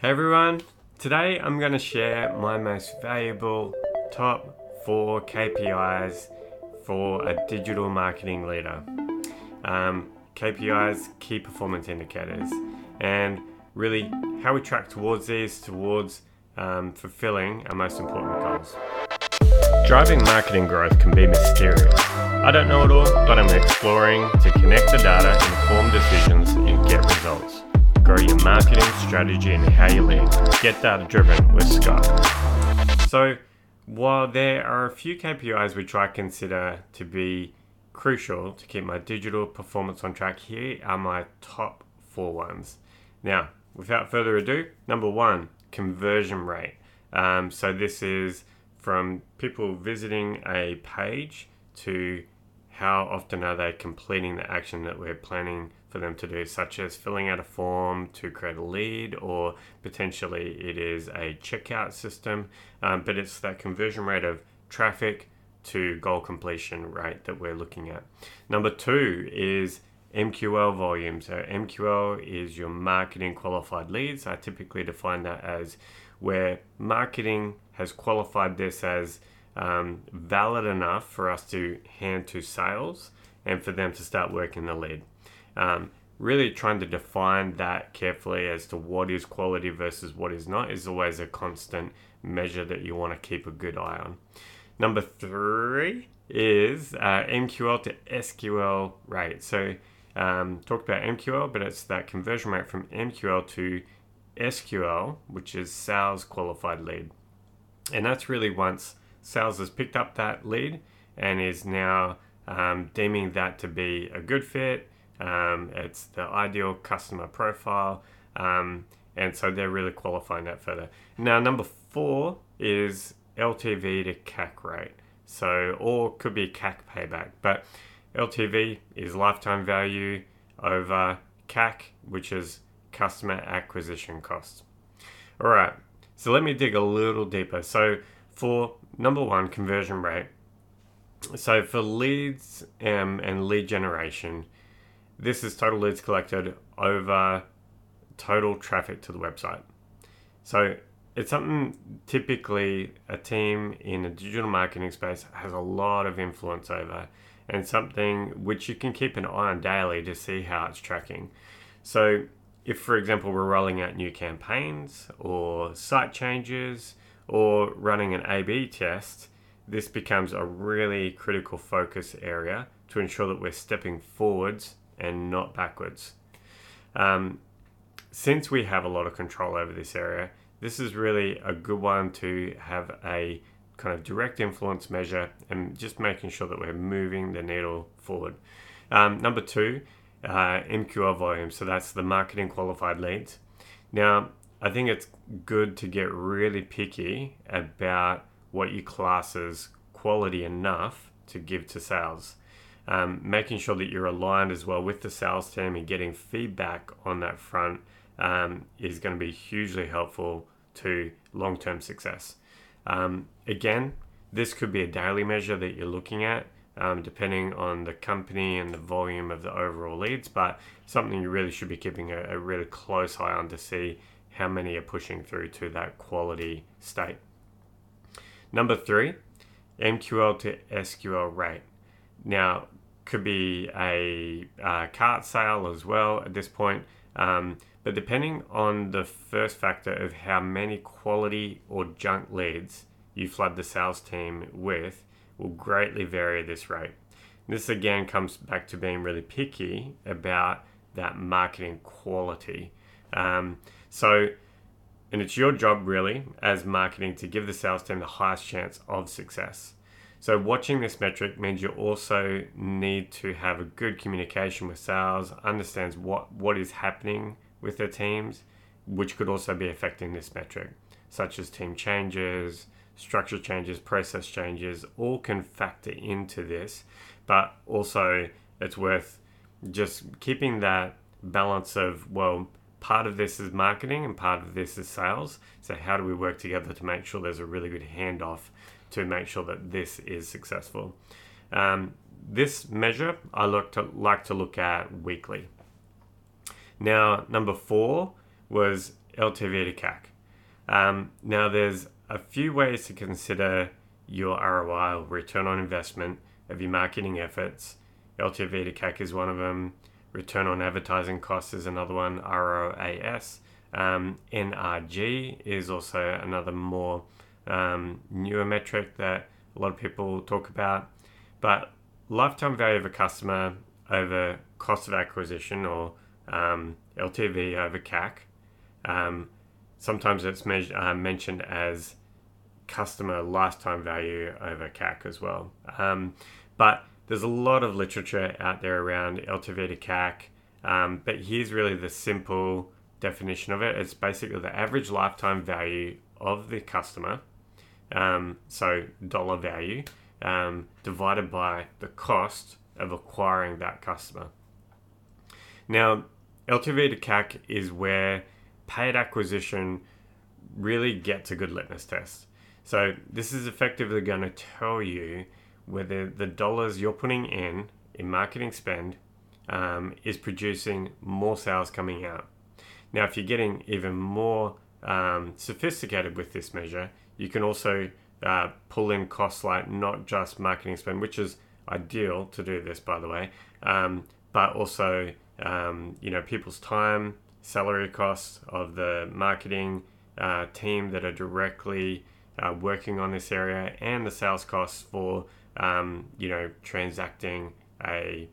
Hey everyone, today I'm going to share my most valuable top four KPIs for a digital marketing leader. Um, KPIs, key performance indicators, and really how we track towards these, towards um, fulfilling our most important goals. Driving marketing growth can be mysterious. I don't know it all, but I'm exploring to connect the data, inform decisions, and get results grow your marketing strategy and how you lead. Get data driven with Scott. So, while there are a few KPIs which I consider to be crucial to keep my digital performance on track, here are my top four ones. Now, without further ado, number one, conversion rate. Um, so, this is from people visiting a page to how often are they completing the action that we're planning for them to do, such as filling out a form to create a lead, or potentially it is a checkout system. Um, but it's that conversion rate of traffic to goal completion rate that we're looking at. Number two is MQL volume. So, MQL is your marketing qualified leads. I typically define that as where marketing has qualified this as um, valid enough for us to hand to sales and for them to start working the lead. Um, really trying to define that carefully as to what is quality versus what is not is always a constant measure that you want to keep a good eye on. Number three is uh, MQL to SQL rate. So, um, talked about MQL, but it's that conversion rate from MQL to SQL, which is sales qualified lead. And that's really once sales has picked up that lead and is now um, deeming that to be a good fit. Um, it's the ideal customer profile. Um, and so they're really qualifying that further. Now, number four is LTV to CAC rate. So, or could be CAC payback, but LTV is lifetime value over CAC, which is customer acquisition cost. All right, so let me dig a little deeper. So, for number one, conversion rate. So for leads um, and lead generation, this is total leads collected over total traffic to the website. So it's something typically a team in a digital marketing space has a lot of influence over, and something which you can keep an eye on daily to see how it's tracking. So, if for example we're rolling out new campaigns or site changes or running an A B test, this becomes a really critical focus area to ensure that we're stepping forwards and not backwards. Um, since we have a lot of control over this area, this is really a good one to have a kind of direct influence measure and just making sure that we're moving the needle forward. Um, number two, uh, MQL volume. So that's the marketing qualified leads. Now, I think it's good to get really picky about what you class as quality enough to give to sales. Um, making sure that you're aligned as well with the sales team and getting feedback on that front um, is going to be hugely helpful to long term success. Um, again, this could be a daily measure that you're looking at. Um, depending on the company and the volume of the overall leads, but something you really should be keeping a, a really close eye on to see how many are pushing through to that quality state. Number three, MQL to SQL rate. Now, could be a uh, cart sale as well at this point, um, but depending on the first factor of how many quality or junk leads you flood the sales team with, will greatly vary this rate. This again comes back to being really picky about that marketing quality. Um, so, and it's your job really as marketing to give the sales team the highest chance of success. So, watching this metric means you also need to have a good communication with sales, understands what, what is happening with their teams, which could also be affecting this metric, such as team changes, structure changes, process changes, all can factor into this. But also, it's worth just keeping that balance of, well, part of this is marketing and part of this is sales. So, how do we work together to make sure there's a really good handoff to make sure that this is successful? Um, this measure I look to, like to look at weekly. Now, number four was LTV to CAC. Um, now, there's a few ways to consider your ROI return on investment of your marketing efforts. LTV to CAC is one of them. Return on advertising costs is another one. ROAS. Um, NRG is also another more um, newer metric that a lot of people talk about. But lifetime value of a customer over cost of acquisition or um, LTV over CAC. Um, sometimes it's me- uh, mentioned as customer lifetime value over CAC as well. Um, but there's a lot of literature out there around LTV to CAC. Um, but here's really the simple definition of it it's basically the average lifetime value of the customer. Um, so, dollar value um, divided by the cost of acquiring that customer. Now, LTV to CAC is where paid acquisition really gets a good litmus test. So, this is effectively going to tell you whether the dollars you're putting in in marketing spend um, is producing more sales coming out. Now, if you're getting even more um, sophisticated with this measure, you can also uh, pull in costs like not just marketing spend, which is ideal to do this, by the way, um, but also um, you know people's time, salary costs of the marketing uh, team that are directly uh, working on this area, and the sales costs for um, you know transacting a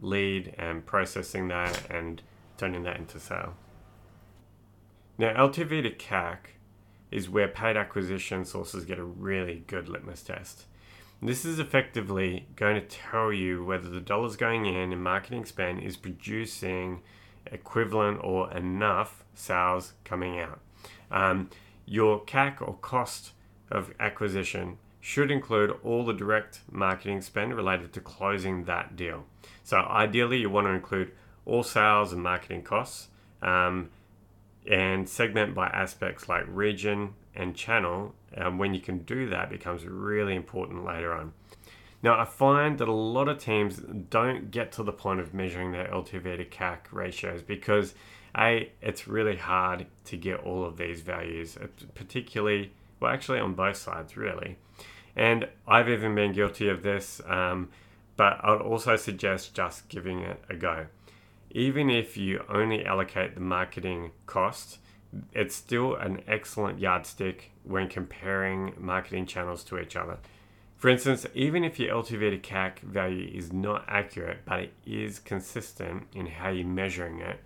lead and processing that and turning that into sale. Now, LTV to CAC is where paid acquisition sources get a really good litmus test. This is effectively going to tell you whether the dollars going in in marketing spend is producing equivalent or enough sales coming out. Um, your CAC or cost of acquisition should include all the direct marketing spend related to closing that deal. So, ideally, you want to include all sales and marketing costs. Um, and segment by aspects like region and channel. And when you can do that, becomes really important later on. Now, I find that a lot of teams don't get to the point of measuring their LTV to CAC ratios because a it's really hard to get all of these values, uh, particularly well, actually on both sides, really. And I've even been guilty of this, um, but I'd also suggest just giving it a go even if you only allocate the marketing cost, it's still an excellent yardstick when comparing marketing channels to each other. For instance, even if your LTV to CAC value is not accurate, but it is consistent in how you're measuring it,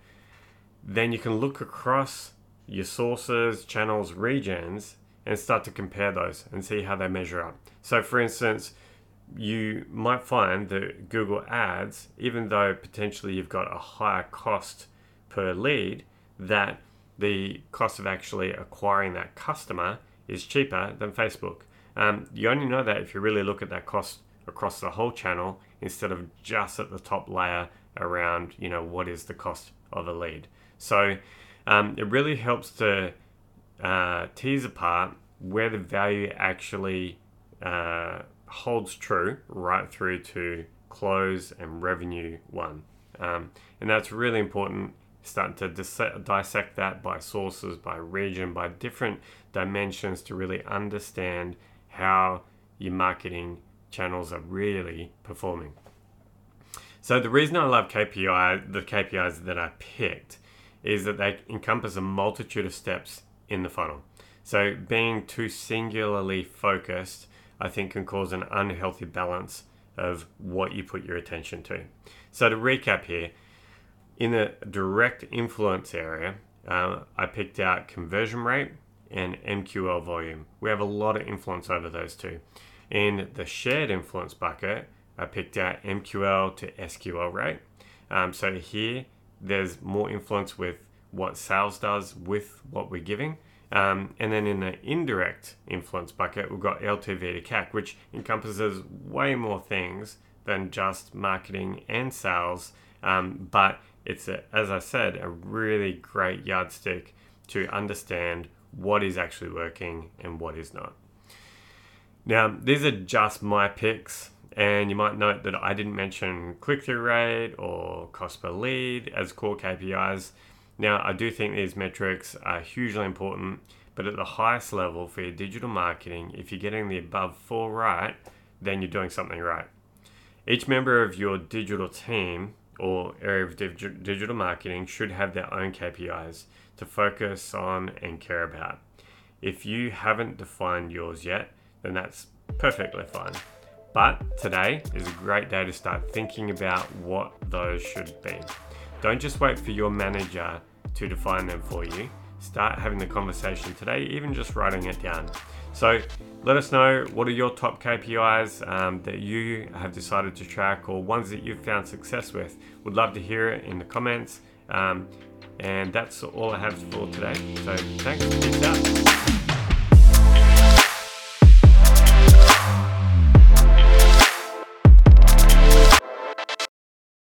then you can look across your sources, channels, regions, and start to compare those and see how they measure up. So, for instance, you might find that Google Ads, even though potentially you've got a higher cost per lead, that the cost of actually acquiring that customer is cheaper than Facebook. Um, you only know that if you really look at that cost across the whole channel instead of just at the top layer around, you know, what is the cost of a lead. So um, it really helps to uh, tease apart where the value actually uh, holds true right through to close and revenue one. Um, and that's really important, starting to dis- dissect that by sources, by region, by different dimensions to really understand how your marketing channels are really performing. So the reason I love KPI, the KPIs that I picked, is that they encompass a multitude of steps in the funnel. So being too singularly focused I think can cause an unhealthy balance of what you put your attention to. So, to recap here, in the direct influence area, uh, I picked out conversion rate and MQL volume. We have a lot of influence over those two. In the shared influence bucket, I picked out MQL to SQL rate. Um, so here, there's more influence with what sales does with what we're giving. Um, and then in the indirect influence bucket, we've got LTV to CAC, which encompasses way more things than just marketing and sales. Um, but it's, a, as I said, a really great yardstick to understand what is actually working and what is not. Now, these are just my picks, and you might note that I didn't mention click through rate or cost per lead as core KPIs. Now, I do think these metrics are hugely important, but at the highest level for your digital marketing, if you're getting the above four right, then you're doing something right. Each member of your digital team or area of digital marketing should have their own KPIs to focus on and care about. If you haven't defined yours yet, then that's perfectly fine. But today is a great day to start thinking about what those should be. Don't just wait for your manager to define them for you. Start having the conversation today, even just writing it down. So let us know what are your top KPIs um, that you have decided to track or ones that you've found success with. Would love to hear it in the comments. Um, and that's all I have for today. So thanks. Peace out.